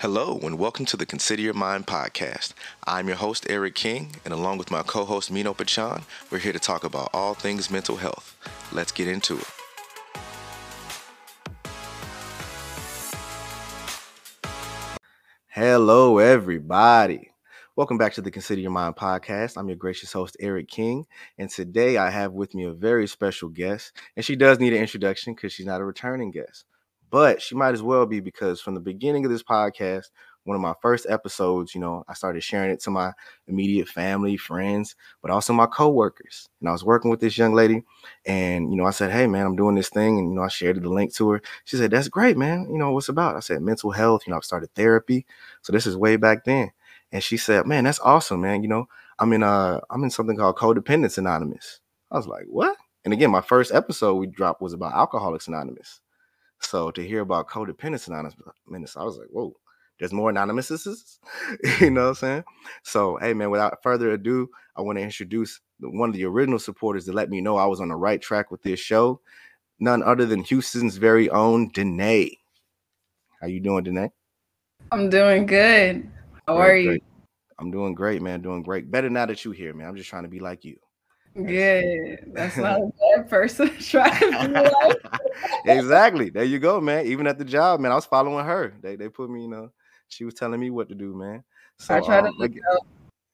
Hello, and welcome to the Consider Your Mind podcast. I'm your host, Eric King, and along with my co host, Mino Pachan, we're here to talk about all things mental health. Let's get into it. Hello, everybody. Welcome back to the Consider Your Mind podcast. I'm your gracious host, Eric King, and today I have with me a very special guest, and she does need an introduction because she's not a returning guest but she might as well be because from the beginning of this podcast, one of my first episodes, you know, I started sharing it to my immediate family, friends, but also my coworkers. And I was working with this young lady, and you know, I said, "Hey, man, I'm doing this thing," and you know, I shared the link to her. She said, "That's great, man. You know, what's about?" I said, "Mental health. You know, I've started therapy, so this is way back then." And she said, "Man, that's awesome, man. You know, I'm in uh, I'm in something called Codependents Anonymous." I was like, "What?" And again, my first episode we dropped was about Alcoholics Anonymous. So to hear about codependents anonymous, I was like, whoa, there's more anonymouses, you know what I'm saying? So, hey man, without further ado, I want to introduce one of the original supporters to let me know I was on the right track with this show. None other than Houston's very own Dan'e. How you doing, Dan'e? I'm doing good. How great, are you? Great. I'm doing great, man. Doing great. Better now that you're here, man. I'm just trying to be like you. Good. That's not a bad person trying. exactly. There you go, man. Even at the job, man, I was following her. They they put me, you know, she was telling me what to do, man. So I try um, to look out.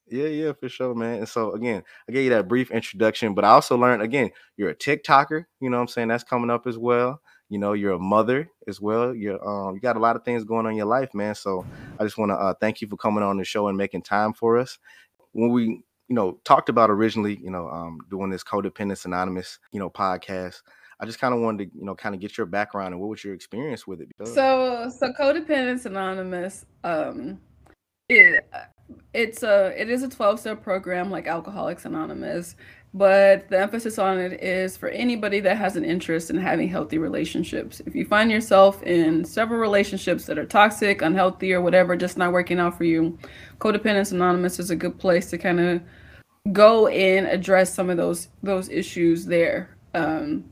Yeah, yeah, for sure, man. And so again, I gave you that brief introduction, but I also learned again, you're a TikToker, you know what I'm saying? That's coming up as well. You know, you're a mother as well. You're um you got a lot of things going on in your life, man. So I just want to uh, thank you for coming on the show and making time for us. When we you know, talked about originally, you know, um, doing this Codependents Anonymous, you know, podcast. I just kind of wanted to, you know, kind of get your background and what was your experience with it? So, so Codependents Anonymous, um, it, it's a, it is a 12 step program like Alcoholics Anonymous, but the emphasis on it is for anybody that has an interest in having healthy relationships. If you find yourself in several relationships that are toxic, unhealthy, or whatever, just not working out for you, Codependents Anonymous is a good place to kind of go and address some of those those issues there. Um,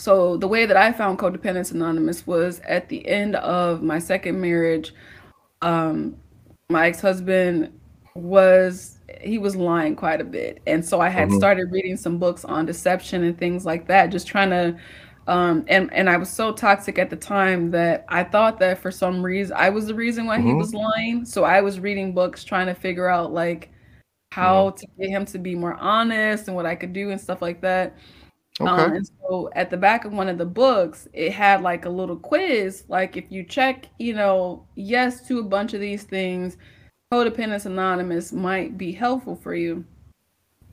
so the way that I found Codependents Anonymous was at the end of my second marriage. Um, my ex-husband was he was lying quite a bit. And so I had mm-hmm. started reading some books on deception and things like that, just trying to um and and I was so toxic at the time that I thought that for some reason I was the reason why mm-hmm. he was lying. So I was reading books trying to figure out like how to get him to be more honest and what I could do and stuff like that. Um, okay. Um, and so at the back of one of the books, it had like a little quiz. Like if you check, you know, yes to a bunch of these things, Codependents Anonymous might be helpful for you.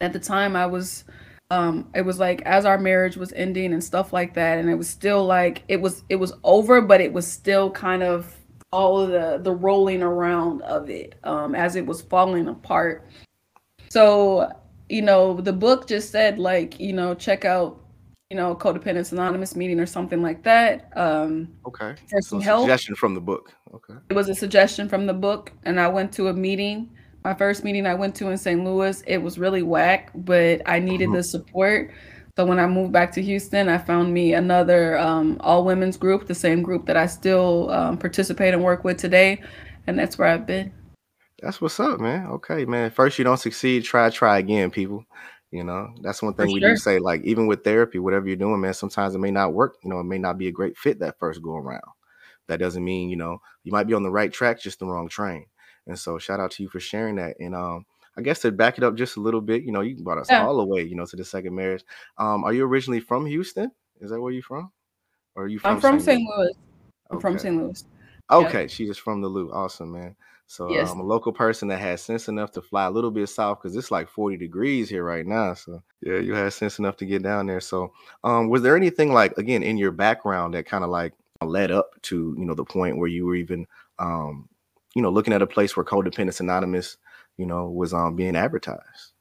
At the time, I was, um, it was like as our marriage was ending and stuff like that, and it was still like it was it was over, but it was still kind of all of the the rolling around of it um, as it was falling apart. So you know, the book just said like you know check out you know, Codependents Anonymous meeting or something like that. Um, okay. For some so help. Suggestion from the book. Okay. It was a suggestion from the book, and I went to a meeting. My first meeting I went to in St. Louis, it was really whack, but I needed mm-hmm. the support. So when I moved back to Houston, I found me another um, all women's group, the same group that I still um, participate and work with today, and that's where I've been. That's what's up, man. Okay, man. First you don't succeed, try, try again, people. You know, that's one thing For we sure. do say. Like, even with therapy, whatever you're doing, man, sometimes it may not work. You know, it may not be a great fit that first go around. That doesn't mean, you know, you might be on the right track, just the wrong train. And so, shout out to you for sharing that. And um, I guess to back it up just a little bit, you know, you brought us yeah. all the way, you know, to the second marriage. Um, are you originally from Houston? Is that where you're from? Or are you from? I'm from St. Louis. Louis. I'm okay. from St. Louis. Okay, yeah. she's from the Lou. Awesome, man. So yes. I'm um, a local person that has sense enough to fly a little bit south because it's like 40 degrees here right now. So yeah, you had sense enough to get down there. So um, was there anything like again in your background that kind of like led up to you know the point where you were even um, you know looking at a place where Codependents Anonymous you know was um being advertised?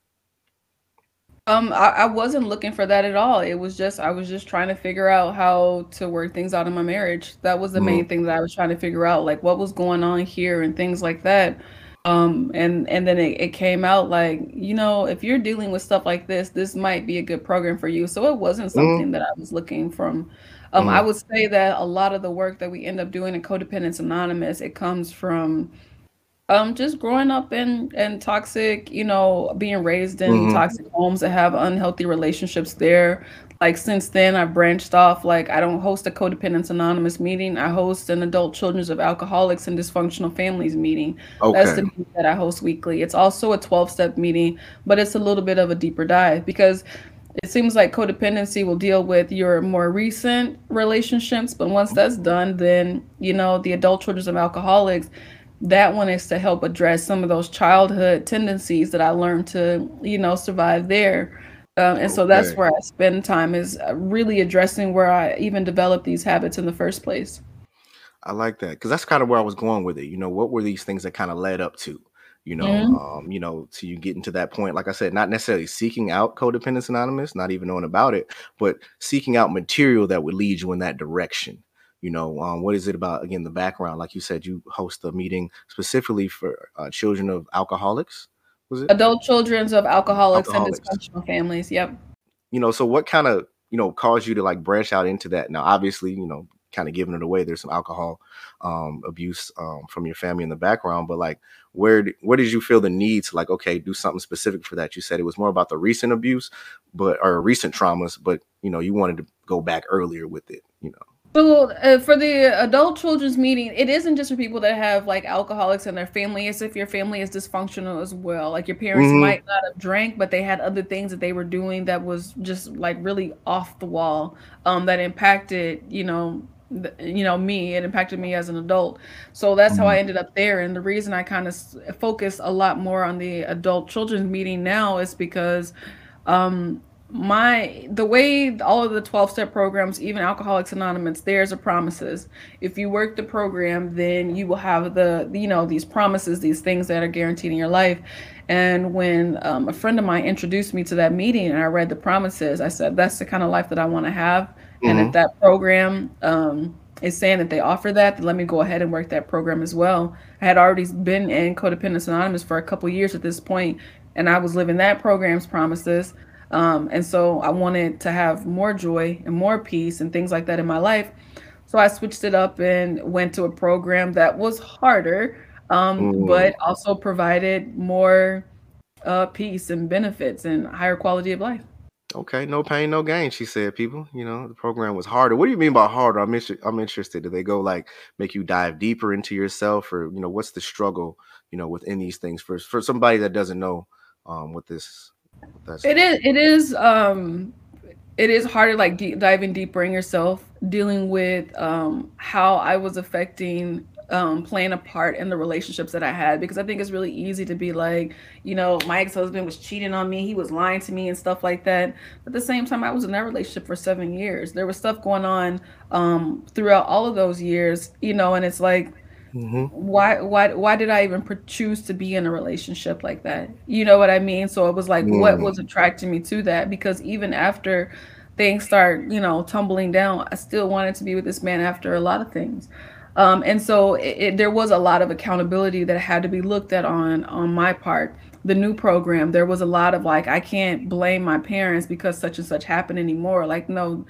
Um, I, I wasn't looking for that at all. It was just I was just trying to figure out how to work things out in my marriage. That was the mm-hmm. main thing that I was trying to figure out, like what was going on here and things like that. Um, and and then it, it came out like, you know, if you're dealing with stuff like this, this might be a good program for you. So it wasn't mm-hmm. something mm-hmm. that I was looking from Um, I would say that a lot of the work that we end up doing in Codependents Anonymous, it comes from um just growing up in in toxic, you know, being raised in hmm toxic homes that have unhealthy relationships there. Like since then I've branched off. Like I don't host a Codependents Anonymous meeting. I host an adult children's of alcoholics and dysfunctional families meeting. Okay. That's the meeting that I host weekly. It's also a 12-step meeting, but it's a little bit of a deeper dive because it seems like codependency will deal with your more recent relationships, but once that's done, then you know the adult children of alcoholics. That one is to help address some of those childhood tendencies that I learned to, you know, survive there. Um, and so that's where I spend time is uh, really addressing where I even developed these habits in the first place. I like that because that's kind of where I was going with it. You know, what were these things that kind of led up to, you know, Mhm. um, you know, to you getting to that point? Like I said, not necessarily seeking out Codependents Anonymous, not even knowing about it, but seeking out material that would lead you in that direction. You know, um, what is it about? Again, the background. Like you said, you host a meeting specifically for uh, children of alcoholics. Was it Adult children of alcoholics and dysfunctional families. Yep. you know so what kind of you know caused you to like branch out into that now obviously you know kind of giving it away there's some alcohol um abuse um from your family in the background but like where where did you feel the need to like okay do something specific for that you said it was more about the recent abuse but or recent traumas but you know you wanted to go back earlier with it you know So uh, for the adult children's meeting, it isn't just for people that have like alcoholics in their family. It's if your family is dysfunctional as well. Like your parents hmm might not have drank, but they had other things that they were doing that was just like really off the wall. Um, that impacted, you know, you know me. It impacted me as an adult. So that's how I ended up there. And the reason I kind of focus a lot more on the adult children's meeting now is because um my the way all of the 12 step programs even alcoholics anonymous there's a promises. If you work the program then you will have the you know these promises these things that are guaranteed in your life. And when um, a friend of mine introduced me to that meeting and i read the promises i said that's the kind of life that i want to have. And if hmm that program um, is saying that they offer that then let me go ahead and work that program as well. I had already been in codependents anonymous for a couple years at this point and i was living that program's promises um, and so I wanted to have more joy and more peace and things like that in my life. So I switched it up and went to a program that was harder, um, mm. but also provided more uh, peace and benefits and higher quality of life. okay no pain no gain she said people you know the program was harder what do you mean by harder i'm, inter- I'm interested do they go like make you dive deeper into yourself or you know what's the struggle you know within these things for for somebody that doesn't know um what this that's It is. It is. Um, it is harder, like deep, diving deeper in yourself, dealing with um, how I was affecting, um, playing a part in the relationships that I had. Because I think it's really easy to be like, you know, my ex husband was cheating on me, he was lying to me, and stuff like that. But at the same time, I was in that relationship for seven years. There was stuff going on um, throughout all of those years, you know, and it's like hmm why why why did I even pr- choose to be in a relationship like that? You know what I mean? So it was like what mm, was attracting me to that because even after things start, you know, tumbling down, I still wanted to be with this man after a lot of things. Um, and so it, it, there was a lot of accountability that had to be looked at on on my part. The new program, there was a lot of like, I can't blame my parents because such and such happened anymore. Like, no,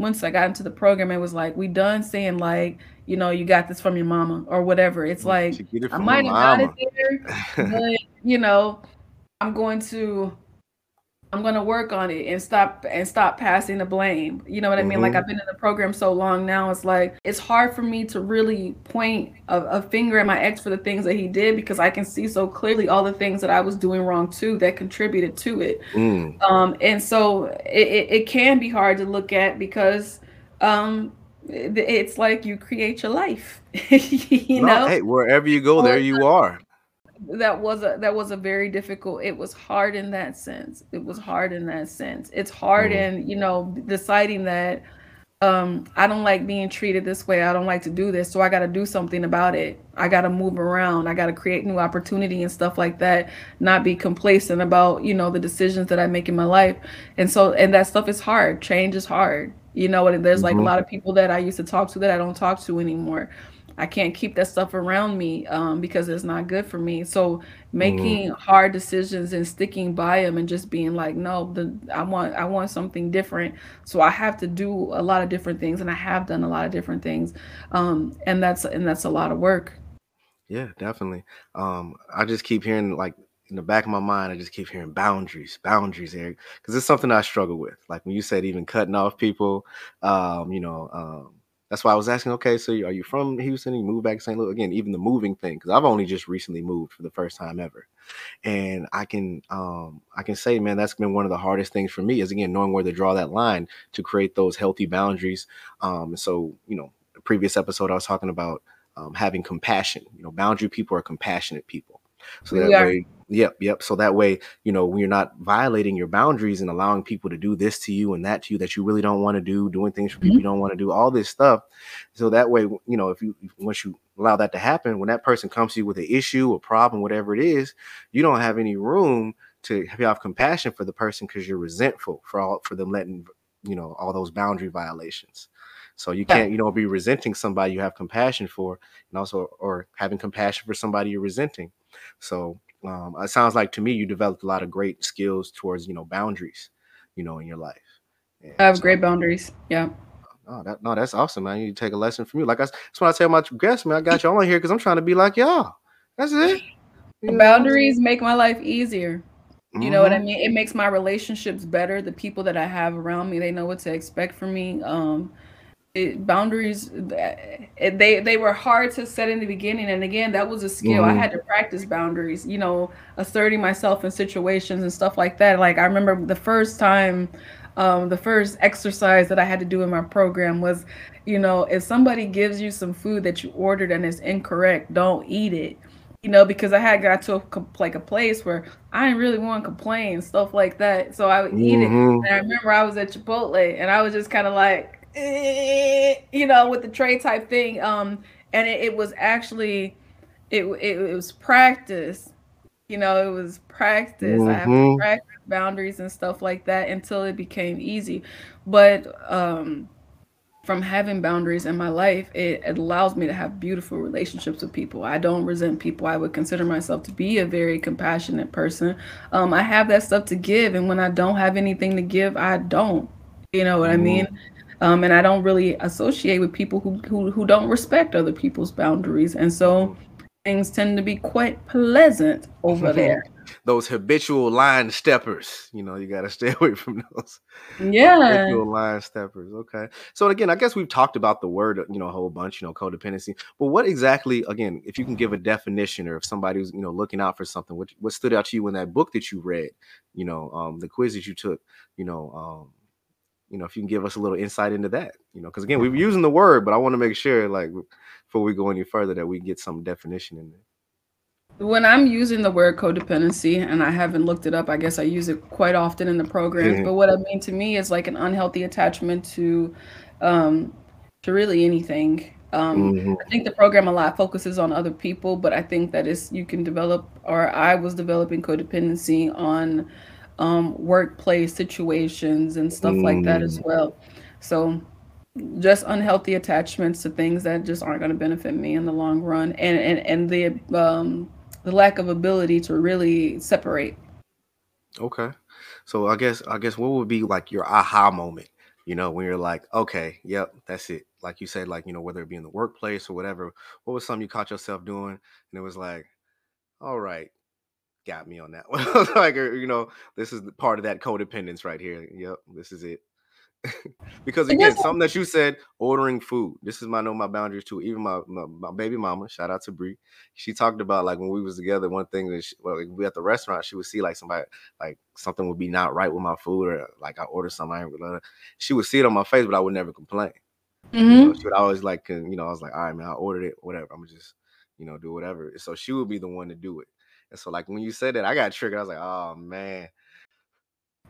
once I got into the program, it was like, we done saying like, you know, you got this from your mama or whatever. It's like I might have got it there, but you know, I'm going to I'm gonna work on it and stop and stop passing the blame. You know what I mean? Like hmm I've been in the program so long now, it's like it's hard for me to really point a, a finger at my ex for the things that he did because I can see so clearly all the things that I was doing wrong too that contributed to it. mm. Um, and so it, it, it can be hard to look at because um, it- it's like you create your life, you no know? hey wherever you go there you are that was a that was a very difficult it was hard in that sense. It was hard in that sense. It's hard mm. in you know deciding that um i don't like being treated this way. I don't like to do this. So i got to do something about it. I got to move around. I got to create new opportunity and stuff like that. Not be complacent about you know the decisions that i make in my life. And so and that stuff is hard. Change is hard. You know and there's like a hmm lot of people that i used to talk to that i don't talk to anymore I can't keep that stuff around me um, because it's not good for me. So Mm-hmm. making hard decisions and sticking by them and just being like, no, the I want I want something different. So I have to do a lot of different things, and I have done a lot of different things, um, and that's and that's a lot of work. Yeah, definitely. Um, I just keep hearing like in the back of my mind, I just keep hearing boundaries, boundaries, Eric, because it's something I struggle with. Like when you said even cutting off people, um, you know, um, that's why I was asking. Okay, so are you from Houston? You moved back to St. Louis again? Even the moving thing, because I've only just recently moved for the first time ever, and I can um, I can say, man, that's been one of the hardest things for me is again knowing where to draw that line to create those healthy boundaries. Um, so you know, the previous episode I was talking about um, having compassion. You know, boundary people are compassionate people. So that way, yep, yep. So that way, you know, when you're not violating your boundaries and allowing people to do this to you and that to you that you really don't want to do, doing things for mm-hmm. people you don't want to do, all this stuff. So that way, you know, if you once you allow that to happen, when that person comes to you with an issue, a problem, whatever it is, you don't have any room to have compassion for the person because you're resentful for all for them letting you know all those boundary violations. So you can't, you know, be resenting somebody you have compassion for, and also or having compassion for somebody you're resenting. So um, it sounds like to me you developed a lot of great skills towards you know boundaries, you know, in your life. And I have so, great boundaries. Yeah. oh, that, no, that's awesome, man. You take a lesson from you. Like I, that's what I tell my guests, man. I got y'all on here because I'm trying to be like y'all. That's it. You know? Boundaries make my life easier. You know what I Mhm. mean? It makes my relationships better. The people that I have around me, they know what to expect from me. Um, it, boundaries, they they were hard to set in the beginning, and again, that was a skill. I Mhm. had to practice boundaries. You know, asserting myself in situations and stuff like that. Like I remember the first time, um, the first exercise that I had to do in my program was, you know, if somebody gives you some food that you ordered and it's incorrect, don't eat it you know, because I had got to a, like a place where I didn't really want to complain, stuff like that. So I would eat it. Mhm. And I remember I was at Chipotle and I was just kind of like, eh, you know, with the tray type thing. Um, and it, it was actually, it, it, it was practice. You know, it was practice. I have to Mhm. practice boundaries and stuff like that until it became easy. But um, from having boundaries in my life, it, it allows me to have beautiful relationships with people. I don't resent people. I would consider myself to be a very compassionate person. Um, I have that stuff to give, and when I don't have anything to give, I don't. You know what I Mhm. mean? Um, and I don't really associate with people who, who who don't respect other people's boundaries, and so things tend to be quite pleasant over there. Those habitual line steppers, you know, you got to stay away from those. Yeah. Habitual line steppers. Okay. So again, I guess we've talked about the word, you know, a whole bunch, you know, codependency. But what exactly, again, if you can give a definition or if somebody was, you know, looking out for something, what what stood out to you in that book that you read, you know, um, the quiz that you took, you know, um, you know, if you can give us a little insight into that, you know, because again, we're using the word, but I want to make sure, like, before we go any further, that we get some definition in there. When I'm using the word codependency, and I haven't looked it up, I guess I use it quite often in the programs. Mhm. But what I mean to me is like an unhealthy attachment to, um, to really anything. Um, Mhm. I think the program a lot focuses on other people, but I think that is you can develop, or I was developing codependency on um, workplace situations and stuff like that as Mm. well. So just unhealthy attachments to things that just aren't going to benefit me in the long run, and and and the um, the lack of ability to really separate. Okay. So I guess I guess what would be like your aha moment, you know, when you're like, okay, yep, that's it. Like you said, like, you know, whether it be in the workplace or whatever, what was something you caught yourself doing? And it was like, all right, got me on that one. like, you know, this is part of that codependence right here. Yep, this is it. because again, something that you said, ordering food. This is my know my boundaries too. Even my, my my baby mama, shout out to Bree. She talked about like when we was together. One thing that she, well, like, we at the restaurant, she would see like somebody like something would be not right with my food, or like I ordered something. I ain't She would see it on my face, but I would never complain. You know, hmm she would always like, you know, I was like, all right, man, I ordered it, whatever. I'm just, you know, do whatever. So she would be the one to do it. And so like when you said that, I got triggered. I was like, oh man.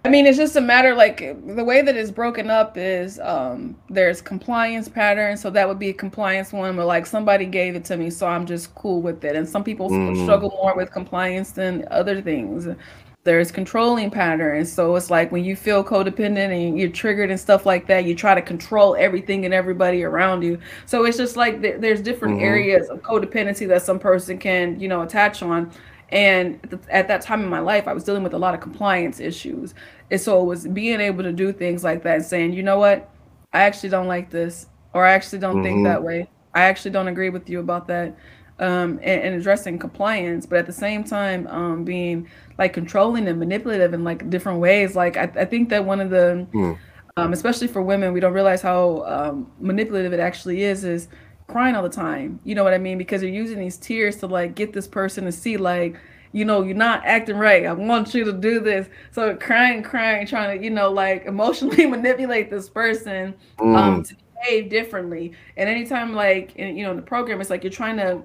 I mean, it's just a matter like the way that it's broken up is um, there's compliance patterns, so that would be a compliance one, but like somebody gave it to me, so I'm just cool with it. And some people Mhm. struggle more with compliance than other things. there's controlling patterns. So it's like when you feel codependent and you're triggered and stuff like that, you try to control everything and everybody around you. So it's just like there's different mm-hmm. areas of codependency that some person can, you know, attach on. And at that time in my life, I was dealing with a lot of compliance issues. And so it was being able to do things like that and saying, you know what, I actually don't like this, or I actually don't mm-hmm. think that way. I actually don't agree with you about that um, and, and, addressing compliance, but at the same time, um, being like controlling and manipulative in like different ways. Like I, I think that one of the, mm. um, especially for women, we don't realize how um, manipulative it actually is. Is crying all the time. You know what I mean? Because you're using these tears to like get this person to see like you know, you're not acting right. I want you to do this. So crying, crying, trying to, you know, like emotionally manipulate this person um, mm. to behave differently. And anytime, like, in, you know, in the program, it's like you're trying to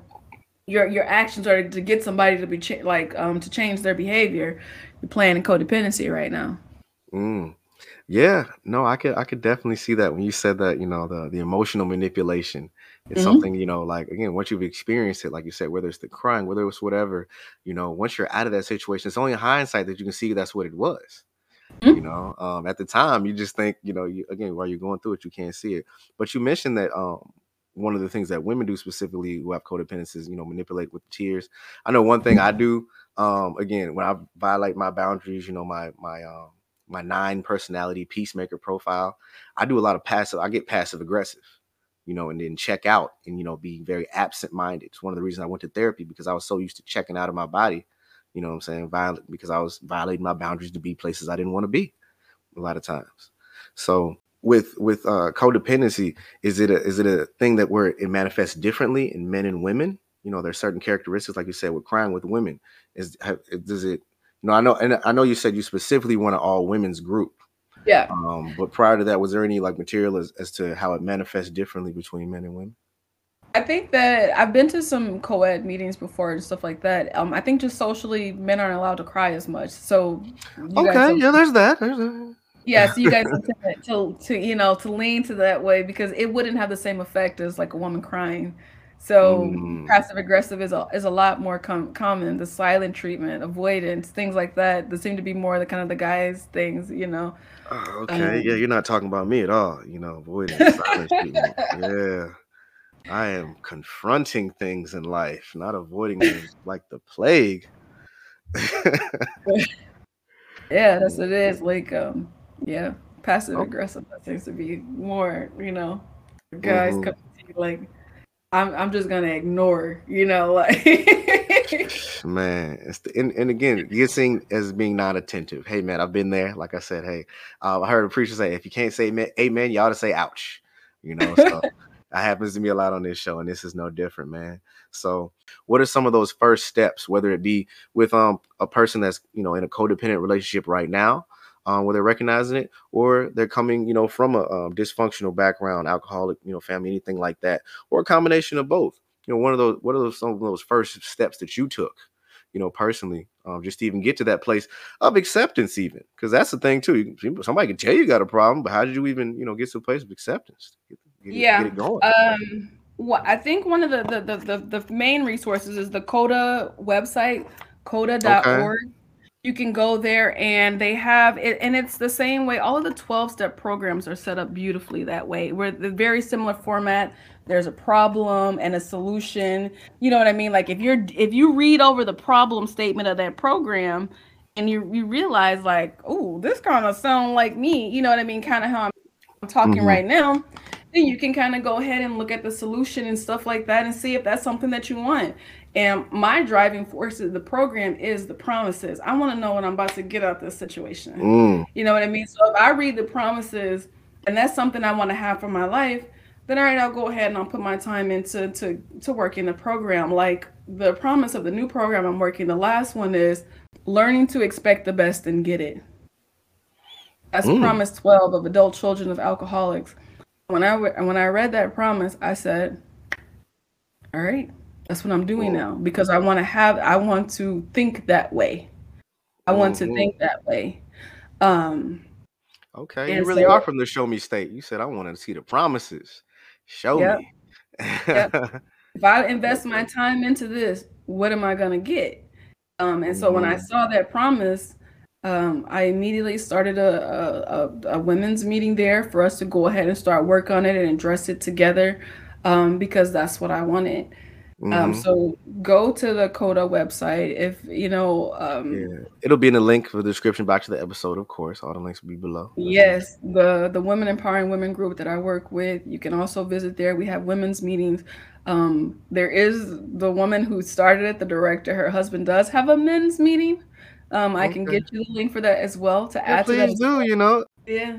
your your actions are to get somebody to be cha- like um to change their behavior. You're playing in codependency right now. Mm. Yeah, no, I could I could definitely see that when you said that, you know, the the emotional manipulation. It's mm-hmm. something, you know, like again, once you've experienced it, like you said, whether it's the crying, whether it's whatever, you know, once you're out of that situation, it's only in hindsight that you can see that's what it was. Mm-hmm. You know, um, at the time, you just think, you know, you again, while you're going through it, you can't see it. But you mentioned that um, one of the things that women do specifically who have codependence is you know manipulate with tears i know one thing i do um again when i violate my boundaries you know my my um my nine personality peacemaker profile i do a lot of passive i get passive aggressive you know and then check out and you know be very absent minded it's one of the reasons i went to therapy because i was so used to checking out of my body you know what i'm saying violent because i was violating my boundaries to be places i didn't want to be a lot of times. So with with uh, codependency is it a is it a thing that where it manifests differently in men and women? You know there's certain characteristics like you said with crying with women. Is does it you know i know and i know you said you specifically want an all women's group yeah um but prior to that was there any like material as, as to how it manifests differently between men and women I think that I've been to some co-ed meetings before and stuff like that. Um, I think just socially, men aren't allowed to cry as much. So, okay, yeah, there's that. There's that yeah, so you guys to, to to you know to lean to that way because it wouldn't have the same effect as like a woman crying. So mm. passive aggressive is a is a lot more com- common. The silent treatment, avoidance, things like that. There seem to be more the kind of the guys things, you know. Oh, okay, um, yeah, you're not talking about me at all. You know, avoidance, silent treatment. Yeah, I am confronting things in life, not avoiding them like the plague. yeah, that's what it is. Like um yeah, passive aggressive that seems to be more, you know, guys mm-hmm. come to you like I'm I'm just gonna ignore, you know, like man. It's the, and, and again, you're seen as being not attentive. Hey man, I've been there. Like I said, hey, uh, I heard a preacher say, if you can't say amen, amen you ought to say ouch. You know, so that happens to me a lot on this show, and this is no different, man. So, what are some of those first steps, whether it be with um a person that's you know in a codependent relationship right now, um, where they're recognizing it, or they're coming, you know, from a um, dysfunctional background, alcoholic, you know, family, anything like that, or a combination of both. You know, one of those, what are those some of those first steps that you took, you know, personally, um, just to even get to that place of acceptance, even because that's the thing too. Somebody can tell you got a problem, but how did you even, you know, get to a place of acceptance? Get, get yeah. Get it going. Um, well, I think one of the the, the the the main resources is the CODA website, coda.org. Okay you can go there and they have it and it's the same way. All of the 12 step programs are set up beautifully that way. Where the very similar format. There's a problem and a solution. You know what i mean? Like if you're if you read over the problem statement of that program and you you realize like oh this kind of sound like me you know what i mean? Kind of how i'm talking mm-hmm. right now then you can kind of go ahead and look at the solution and stuff like that and see if that's something that you want and my driving force of the program is the promises. I want to know what I'm about to get out of this situation. Mm. You know what I mean? So if I read the promises and that's something I want to have for my life, then all right, I'll go ahead and I'll put my time into to to work in the program. Like the promise of the new program I'm working, the last one is learning to expect the best and get it. That's mm. promise 12 of adult children of alcoholics. When I when I read that promise, I said, all right, that's what I'm doing now because I want to have I want to think that way. I want mm-hmm. to think that way. Um Okay, you really so, are from the show me state. You said I wanted to see the promises. Show yep, me. yep. If I invest my time into this, what am I gonna get? Um, and so mm-hmm. when I mm-hmm. saw that promise, Um, I immediately started a, a, a, women's meeting there for us to go ahead and start work on it and address it together um, because that's what I wanted. Um, mm-hmm. Um, so go to the Coda website if you know. Um, yeah, it'll be in the link for the description box of the episode, of course. All the links will be below. Yes, the the Women Empowering Women group that I work with. You can also visit there. We have women's meetings. Um, there is the woman who started it, the director. Her husband does have a men's meeting. Um, I okay. can get you the link for that as well to yeah, add to that. Do. You know. Yeah.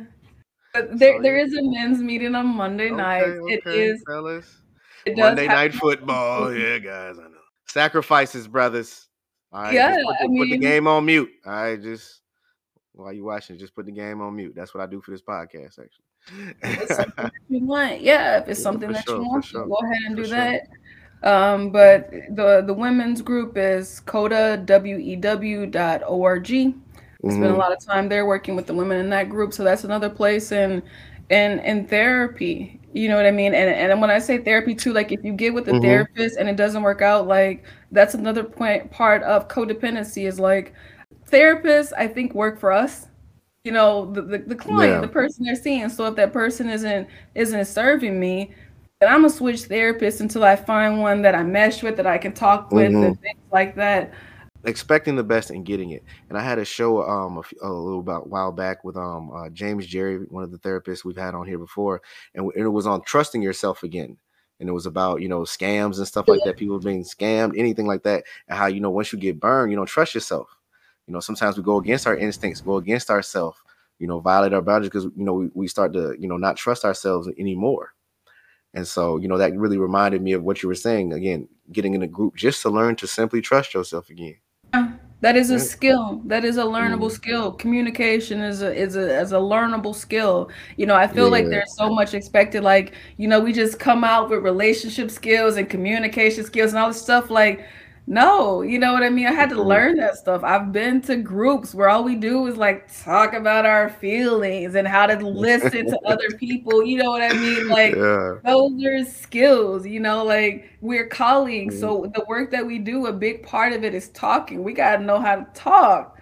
But there, there is a men's meeting on Monday okay, night. Okay, it is. Fellas. It Monday night football. yeah, guys, I know. Sacrifices, brothers. All right, yeah, put the, I mean, put the game on mute. All right, just while you watching, just put the game on mute. That's what I do for this podcast, actually. if you want, yeah, if it's yeah, something that sure, you want, sure. go ahead and for do sure. that. Um, but the the women's group is codawew.org. Mm-hmm. Spend a lot of time there working with the women in that group, so that's another place. And and in therapy, you know what I mean? And and when I say therapy too, like if you get with a mm-hmm. therapist and it doesn't work out, like that's another point part of codependency is like therapists I think work for us. You know, the, the, the client, yeah. the person they're seeing. So if that person isn't isn't serving me, then I'm gonna switch therapists until I find one that I mesh with, that I can talk with, mm-hmm. and things like that expecting the best and getting it. And I had a show um a, few, a little about while back with um uh, James Jerry, one of the therapists we've had on here before, and, and, it was on trusting yourself again. And it was about you know scams and stuff like that, people being scammed, anything like that, and how you know once you get burned, you don't trust yourself. You know sometimes we go against our instincts, go against ourselves, you know violate our boundaries because you know we, we start to you know not trust ourselves anymore. And so, you know, that really reminded me of what you were saying again, getting in a group just to learn to simply trust yourself again. Yeah, That is a skill. That is a learnable mm. skill. Communication is a is a is a learnable skill. You know, I feel yeah. like there's so much expected. Like, you know, we just come out with relationship skills and communication skills and all this stuff. Like, no, you know what I mean? I had to mm-hmm. learn that stuff. I've been to groups where all we do is like talk about our feelings and how to listen to other people. You know what I mean? Like yeah. those are skills, you know, like we're colleagues. Mm-hmm. So the work that we do, a big part of it is talking. We gotta know how to talk.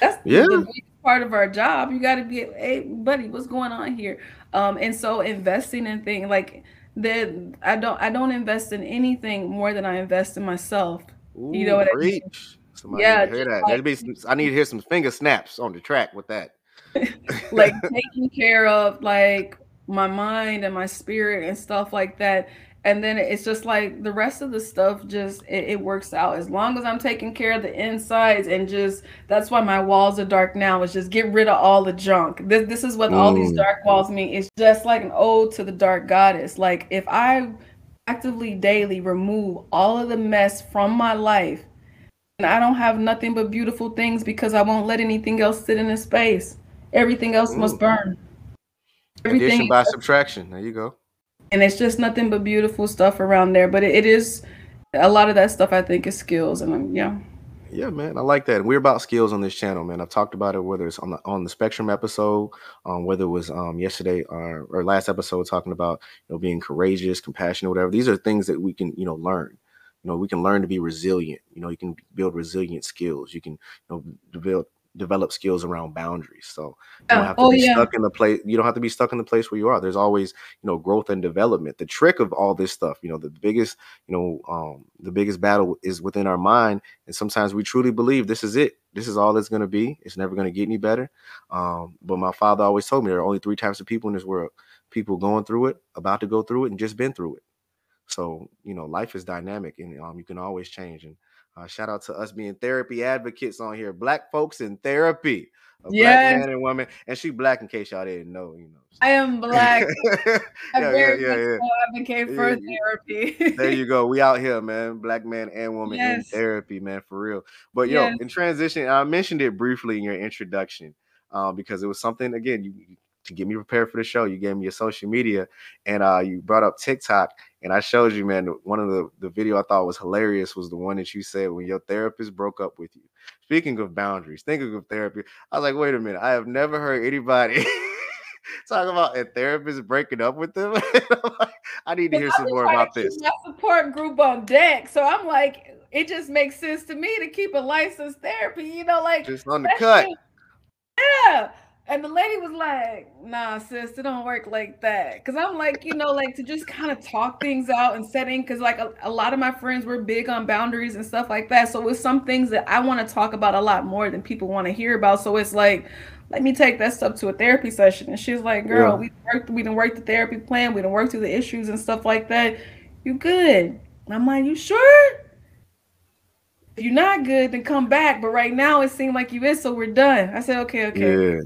That's yeah. the big part of our job. You gotta be, hey buddy, what's going on here? Um, and so investing in things like that I don't I don't invest in anything more than I invest in myself. Ooh, you know what preach. I mean? Somebody yeah, hear that. Like, be some, I need to hear some finger snaps on the track with that. like taking care of like my mind and my spirit and stuff like that and then it's just like the rest of the stuff just it, it, works out as long as i'm taking care of the insides and just that's why my walls are dark now is just get rid of all the junk this, this is what mm. all these mm. dark walls mean it's just like an ode to the dark goddess like if i actively daily remove all of the mess from my life and i don't have nothing but beautiful things because i won't let anything else sit in a space everything else mm. must burn everything Addition by subtraction there you go and it's just nothing but beautiful stuff around there. But it, it is a lot of that stuff. I think is skills, and um, yeah. Yeah, man, I like that. We're about skills on this channel, man. I've talked about it, whether it's on the on the Spectrum episode, um, whether it was um yesterday or, or last episode talking about you know being courageous, compassionate, whatever. These are things that we can you know learn. You know, we can learn to be resilient. You know, you can build resilient skills. You can you know develop develop skills around boundaries. So you don't have to oh, be yeah. stuck in the place. You don't have to be stuck in the place where you are. There's always, you know, growth and development. The trick of all this stuff, you know, the biggest, you know, um, the biggest battle is within our mind. And sometimes we truly believe this is it. This is all it's going to be. It's never going to get any better. Um, but my father always told me there are only three types of people in this world: people going through it, about to go through it, and just been through it. So you know, life is dynamic, and um, you can always change. And uh, shout out to us being therapy advocates on here, black folks in therapy. A yes. black man and woman, and she black in case y'all didn't know, you know. I am black. I yeah, very yeah, yeah, yeah. advocate for yeah, therapy. there you go. We out here, man. Black man and woman yes. in therapy, man, for real. But yo, yes. in transition, I mentioned it briefly in your introduction, uh, because it was something again you to get me prepared for the show. You gave me your social media, and uh, you brought up TikTok, and I showed you, man, one of the, the video I thought was hilarious was the one that you said when your therapist broke up with you. Speaking of boundaries, thinking of therapy, I was like, wait a minute, I have never heard anybody talk about a therapist breaking up with them. I need to hear some more about this. My support group on deck. So I'm like, it just makes sense to me to keep a licensed therapy, you know, like just on the cut. And the lady was like, nah, sis, it don't work like that. Cause I'm like, you know, like to just kind of talk things out and setting, cause like a, a, lot of my friends were big on boundaries and stuff like that. So it's some things that I want to talk about a lot more than people want to hear about. So it's like, let me take that stuff to a therapy session. And she's like, girl, yeah. we worked, we didn't work the therapy plan, we didn't work through the issues and stuff like that. You good. I'm like, you sure? If you're not good, then come back. But right now it seemed like you is, so we're done. I said, okay, okay. Yeah.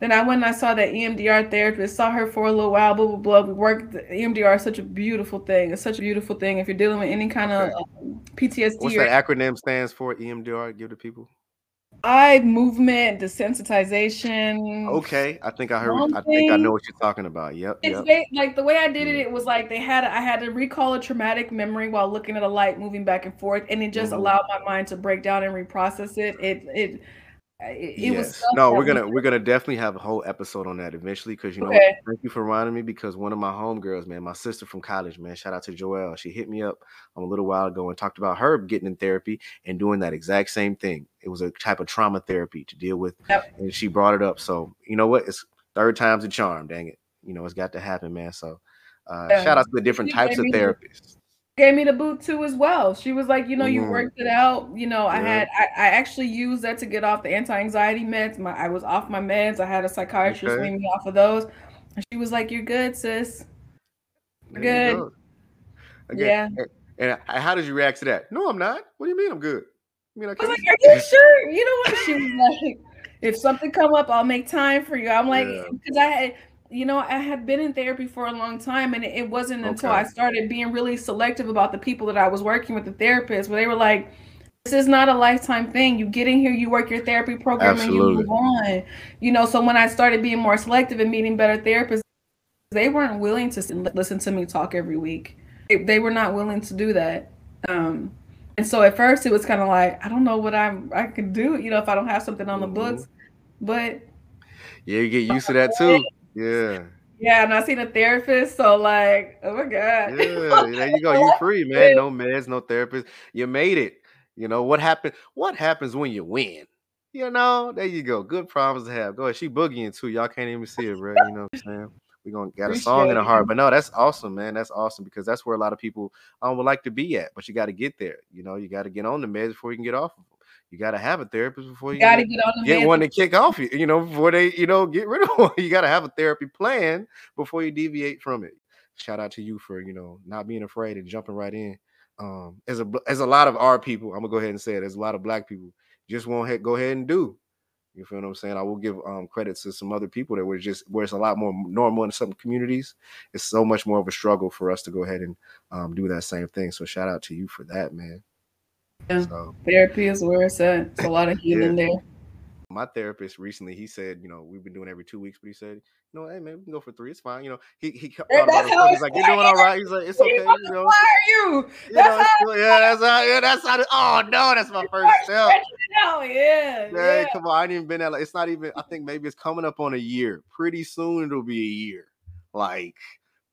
Then I went and I saw that EMDR therapist, saw her for a little while, blah, blah, blah. We worked, EMDR is such a beautiful thing. It's such a beautiful thing. If you're dealing with any kind of um, PTSD. What's or, that acronym stands for, EMDR? Give to people. Eye movement desensitization. Okay, I think I heard. Something. I think I know what you're talking about. Yep. It's yep. like the way I did it. Mm. It was like they had. I had to recall a traumatic memory while looking at a light moving back and forth, and it just mm-hmm. allowed my mind to break down and reprocess it. It it it, yes. no, we're gonna we're gonna definitely have a whole episode on that eventually because you know okay. thank you for reminding me because one of my homegirls, man, my sister from college, man, shout out to Joelle. She hit me up um, a little while ago and talked about her getting in therapy and doing that exact same thing. It was a type of trauma therapy to deal with, yep. and she brought it up. So you know what? It's third time's a charm. Dang it, you know it's got to happen, man. So uh, yeah. shout out to the different types of therapists gave me the boot too as well. She was like, you know, you mm-hmm. worked it out. You know, I had I, I actually used that to get off the anti-anxiety meds. My I was off my meds. I had a psychiatrist okay. me off of those. And she was like, You're good, sis. You're good. You Again, yeah. And, and how did you react to that? No, I'm not. What do you mean I'm good? I mean, I, I was like, Are you sure? You know what? She was like, if something come up, I'll make time for you. I'm like, because yeah. I had you know, I had been in therapy for a long time, and it wasn't okay. until I started being really selective about the people that I was working with, the therapists, where they were like, "This is not a lifetime thing. You get in here, you work your therapy program, Absolutely. and you move on." You know, so when I started being more selective and meeting better therapists, they weren't willing to listen to me talk every week. They were not willing to do that. Um, and so at first, it was kind of like, I don't know what I'm I can do, you know, if I don't have something on the mm-hmm. books, but yeah, you get used to that too. Yeah. Yeah, and I seen a therapist, so like, oh my god. Yeah, there you go. You free, man. No meds, no therapist. You made it. You know what happened? What happens when you win? You know, there you go. Good problems to have. Go ahead. She boogieing too. Y'all can't even see it, bro. You know what I'm saying? We're gonna got a song in the heart. But no, that's awesome, man. That's awesome because that's where a lot of people um, would like to be at. But you got to get there. You know, you got to get on the meds before you can get off of you got to have a therapist before you, you got to get, on get one to kick off you, you know, before they, you know, get rid of one. You got to have a therapy plan before you deviate from it. Shout out to you for, you know, not being afraid and jumping right in. Um, as a as a lot of our people, I'm gonna go ahead and say it. There's a lot of black people just won't go ahead and do. You feel what I'm saying? I will give um credit to some other people that were just where it's a lot more normal in some communities. It's so much more of a struggle for us to go ahead and um, do that same thing. So shout out to you for that, man. Yeah. So, Therapy is where it's at. It's a lot of healing yeah. there. My therapist recently, he said, you know, we've been doing every two weeks, but he said, you know, hey man, we can go for three. It's fine. You know, he he about it. He's like, you're doing all right. He's like, it's okay. You know, why are you? you that's know, how, yeah, that's how. Yeah, that's how. oh no, that's my first step. yeah, yeah. Yeah, come on. I ain't even been at. Like, it's not even. I think maybe it's coming up on a year. Pretty soon it'll be a year. Like,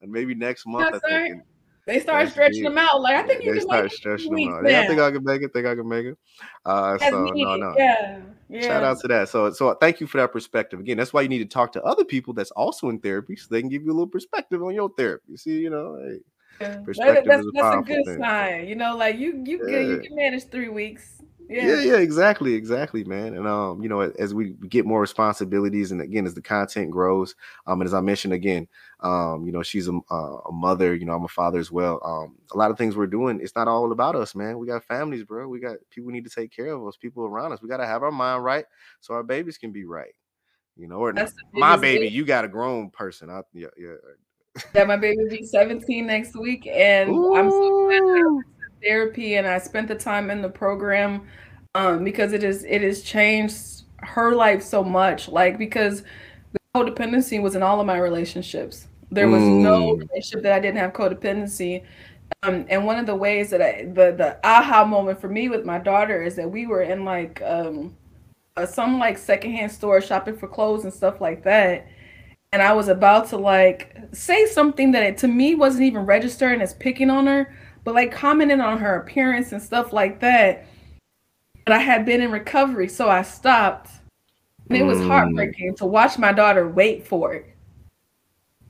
and maybe next month. I think. They start stretching them out. Like I think you they can start stretching them out. Yeah, I think I can make it. Think I can make it. Uh, so no, no. Yeah, yeah. Shout out to that. So, so thank you for that perspective. Again, that's why you need to talk to other people that's also in therapy, so they can give you a little perspective on your therapy. See, you know, hey, yeah. perspective that, that's, is a that's a good thing. sign. You know, like you, you, yeah. can, you can manage three weeks yeah. yeah, yeah, exactly, exactly, man. And um, you know, as we get more responsibilities, and again, as the content grows, um, and as I mentioned again, um, you know, she's a, uh, a mother, you know, I'm a father as well. Um, a lot of things we're doing, it's not all about us, man. We got families, bro. We got people need to take care of us, people around us. We got to have our mind right so our babies can be right. You know, or my baby, you got a grown person. I, yeah, yeah. yeah, my baby will be 17 next week, and Ooh. I'm so glad therapy and I spent the time in the program um, because it is it has changed her life so much. Like because the codependency was in all of my relationships. There was mm. no relationship that I didn't have codependency. Um, and one of the ways that I the the aha moment for me with my daughter is that we were in like um, a, some like secondhand store shopping for clothes and stuff like that. And I was about to like say something that it, to me wasn't even registering as picking on her, but like commenting on her appearance and stuff like that. But I had been in recovery, so I stopped. And it was Mm. heartbreaking to watch my daughter wait for it.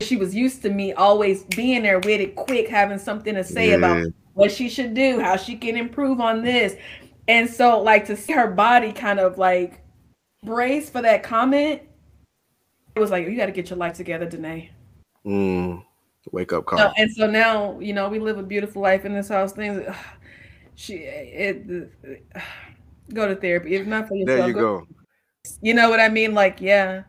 She was used to me always being there with it quick, having something to say about what she should do, how she can improve on this. And so, like, to see her body kind of like brace for that comment, it was like, you got to get your life together, Dan'e. Mm. Wake up call. No, and so now, you know, we live a beautiful life in this house. Things, she, it, go to therapy. If not for yourself, there you go. You know what I mean? Like, yeah,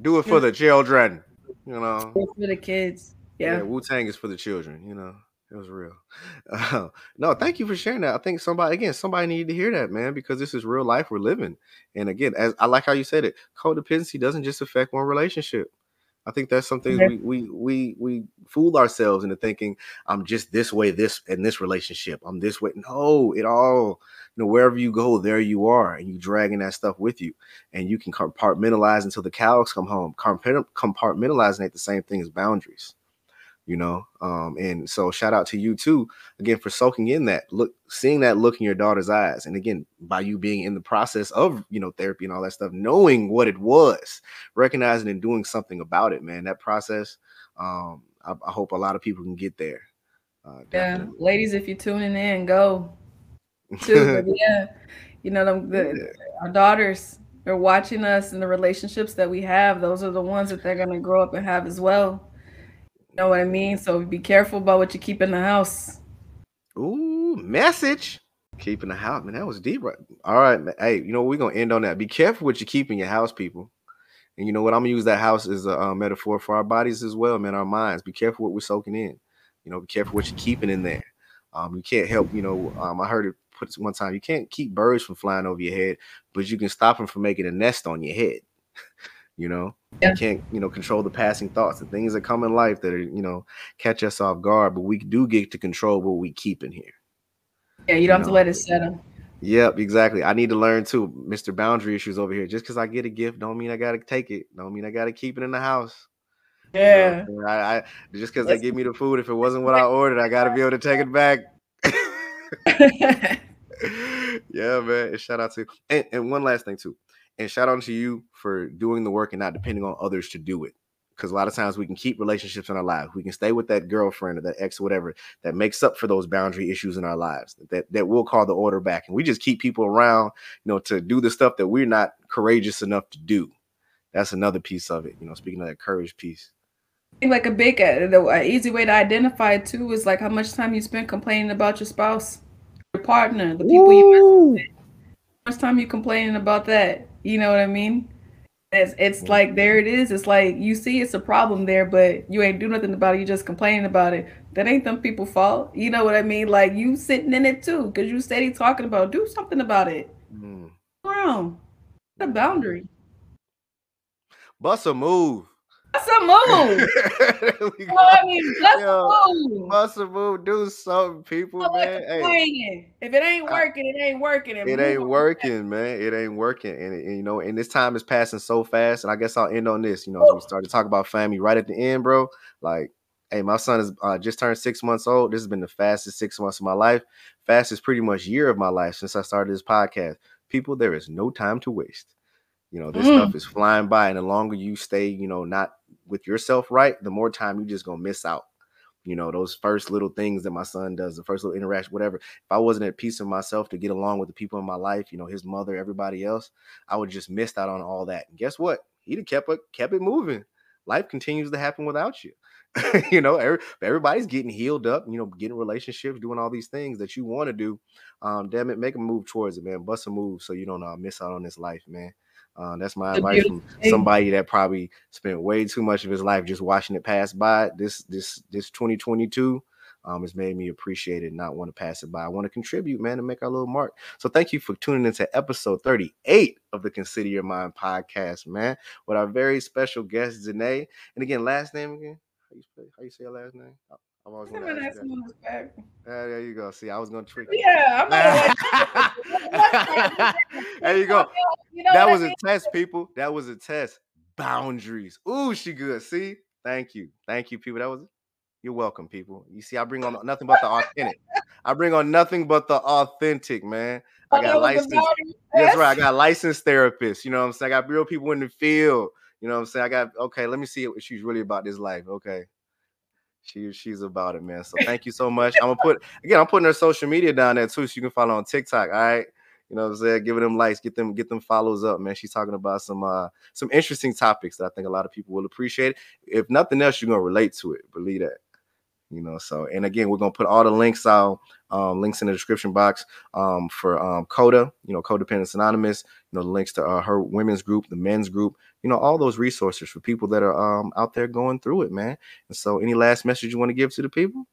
Do it for the children. You know. for the kids. Yeah, Yeah. Wu Tang is for the children. You know, it was real. Uh, no, thank you for sharing that. I think somebody again, somebody needed to hear that, man, because this is real life we're living. And again, as I like how you said it, codependency doesn't just affect one relationship. I think that's something we we we we fool ourselves into thinking I'm just this way, this in this relationship. I'm this way. No, it all you know wherever you go, there you are, and you dragging that stuff with you, and you can compartmentalize until the cows come home. Compartmentalizing ain't the same thing as boundaries you know um and so shout out to you too again for soaking in that look seeing that look in your daughter's eyes and again by you being in the process of you know therapy and all that stuff knowing what it was recognizing and doing something about it man that process um i, I hope a lot of people can get there uh Yeah, ladies, if you're tuning in, go too. Yeah, you know, them, the, our daughters they're watching us and the relationships that we have. Those are the ones that they're gonna grow up and have as well. Know what I mean? So be careful about what you keep in the house. Ooh, message. Keeping the house, man. That was deep, right? All right, man. Hey, you know we're gonna end on that. Be careful what you keep in your house, people. And you know what? I'm gonna use that house as a metaphor for our bodies as well, man. Our minds. Be careful what we're soaking in. You know, be careful what you're keeping in there. Um, you can't help. You know, um, I heard it put one time. You can't keep birds from flying over your head, but you can stop them from making a nest on your head. you know, Yeah. you can't. You know, control the passing thoughts, the things that come in life that are you know catch us off guard. But we do get to control what we keep in here. Yeah, you don't have to let it settle. Yep, exactly. I need to learn too, Mr. Boundary issues over here. Just because I get a gift, don't mean I gotta take it. Don't mean I gotta keep it in the house. You know Yeah. I, I just because they give me the food, if it wasn't what I ordered, I gotta be able to take it back. yeah, man. And shout out to and, and one last thing too. And shout out to you for doing the work and not depending on others to do it. Because a lot of times we can keep relationships in our lives. We can stay with that girlfriend or that ex or whatever that makes up for those boundary issues in our lives. That that will call the order back. And we just keep people around, you know, to do the stuff that we're not courageous enough to do. That's another piece of it. You know, speaking of that courage piece. I think like a big, uh, the uh, easy way to identify it too is like how much time you spend complaining about your spouse, your partner, the people you Woo! how much time you complaining about that? You know what I mean? It's it's like there it is. It's like you see it's a problem there, but you ain't do nothing about it. You just complaining about it. That ain't them people fault. You know what I mean? Like you sitting in it too, because you steady talking about do something about it. Mm. Wrong. The boundary. Bust a move. That's a move. We Well, I mean, that's Yo, a move. Bust a move. Do something, people, Quit man. Hey. If it ain't I- working, it ain't working. it ain't working, man. It ain't working, and, and, you know, and this time is passing so fast. And I guess I'll end on this. You know, as we started to talk about family right at the end, bro. Like, hey, my son is uh, just turned six months old. This has been the fastest six months of my life, fastest pretty much year of my life since I started this podcast. People, there is no time to waste. You know, this Mm. stuff is flying by, and the longer you stay, you know, not with yourself right, the more time you just gonna miss out. You know, those first little things that my son does, the first little interaction, whatever. If I wasn't at peace with myself to get along with the people in my life, you know, his mother, everybody else, I would just missed out on all that. And guess what? He'd have kept it, kept it moving. Life continues to happen without you. you know, every, everybody's getting healed up, you know, getting relationships, doing all these things that you want to do. Um, damn it, make a move towards it, man. Bust a move so you don't uh, miss out on this life, man. Uh, that's my advice from somebody that probably spent way too much of his life just watching it pass by. This this this 2022 um, has made me appreciate it, not want to pass it by. I want to contribute, man, and make our little mark. So thank you for tuning into episode 38 of the Consider Your Mind podcast, man, with our very special guest Dan'e. And again, last name again? How you spell, how you say your last name? I- I'm always gonna ask you his back. that. Ah, there you go. See, I was gonna trick you. Yeah, I'm not there you go. You know that what I was a test, people. That was a test. Boundaries. Ooh, she good. See, thank you, thank you, people. That was. You're welcome, people. You see, I bring on nothing but the authentic. I bring on nothing but the authentic, man. I got licensed. That's right. I got licensed therapists. You know what I'm saying? I got real people in the field. You know what I'm saying? I got okay. Let me see what she's really about this life. Okay. She she's about it, man. So thank you so much. I'm gonna put again. I'm putting her social media down there too, so you can follow on TikTok. All right. You know what I'm saying? Giving them likes, get them, get them follows up, man. She's talking about some uh some interesting topics that I think a lot of people will appreciate. If nothing else, you're gonna relate to it. Believe that you know so and again we're to put all the links out um, links in the description box um, for um, coda you know codependents anonymous you know the links to uh, her women's group the men's group you know all those resources for people that are um, out there going through it man. And so any last message you want to give to the people?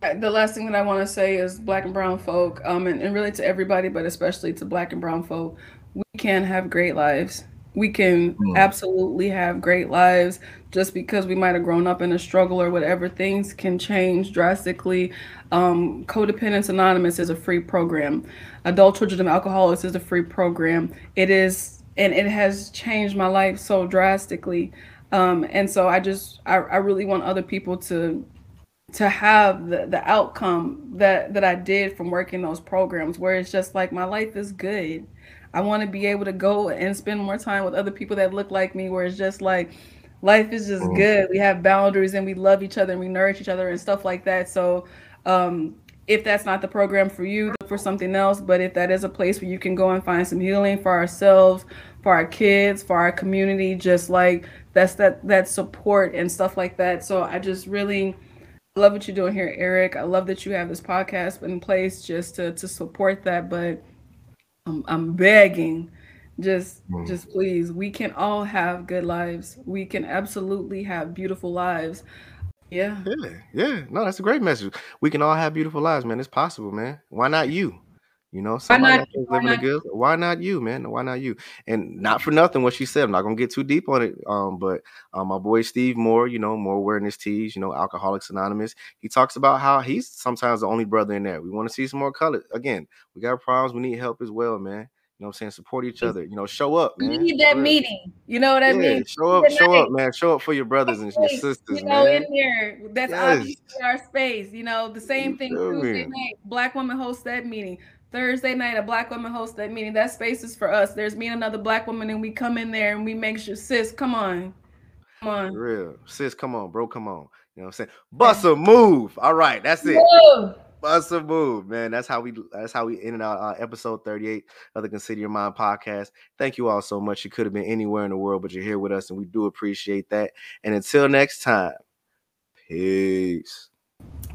Uh, the last thing that I want to say is black and brown folk, um, and, and really to everybody, but especially to black and brown folk, we can have great lives. We can mm. absolutely have great lives. Just because we might have grown up in a struggle or whatever things can change drastically. Um, codependents anonymous is a free program. Adult children of alcoholics is a free program. It is and it has changed my life so drastically um, and so i just I, I really want other people to to have the, the outcome that that i did from working those programs where it's just like my life is good I want to be able to go and spend more time with other people that look like me, where it's just like life is just mm-hmm. good. We have boundaries and we love each other and we nourish each other and stuff like that. So, um, if that's not the program for you, for something else. But if that is a place where you can go and find some healing for ourselves, for our kids, for our community, just like that's that that support and stuff like that. So I just really love what you're doing here, Eric. I love that you have this podcast in place just to to support that. But I'm, I'm begging just mm. just please we can all have good lives we can absolutely have beautiful lives yeah yeah yeah no that's a great message we can all have beautiful lives man it's possible man why not you you know, somebody not, living a good. Why not you, man? Why not you? And not for nothing, what she said. I'm not gonna get too deep on it. Um, but um, my boy Steve Moore, you know, more awareness tees, you know, Alcoholics Anonymous. He talks about how he's sometimes the only brother in there. We want to see some more color. Again, we got problems. We need help as well, man. You know what I'm saying? Support each other. You know, show up, man. You need that meeting. You know what I yeah, mean? Show up, show up, man. Show up for your brothers and your sisters, you know, man. in there. That's yes. obviously our space. You know, the same thing Tuesday night. Black woman hosts that meeting. Thursday night, a black woman hosts that meeting. That space is for us. There's me and another black woman, and we come in there and we make sure, sis, come on. Come on. For real. Sis, come on, bro. Come on. You know what I'm saying? Bust a move. All right, that's it. Move. Bust a move, man. That's how we that's how we ended our uh, episode 38 of the Consider Your Mind podcast. Thank you all so much. You could have been anywhere in the world, but you're here with us, and we do appreciate that. And until next time, peace.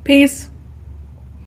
Peace.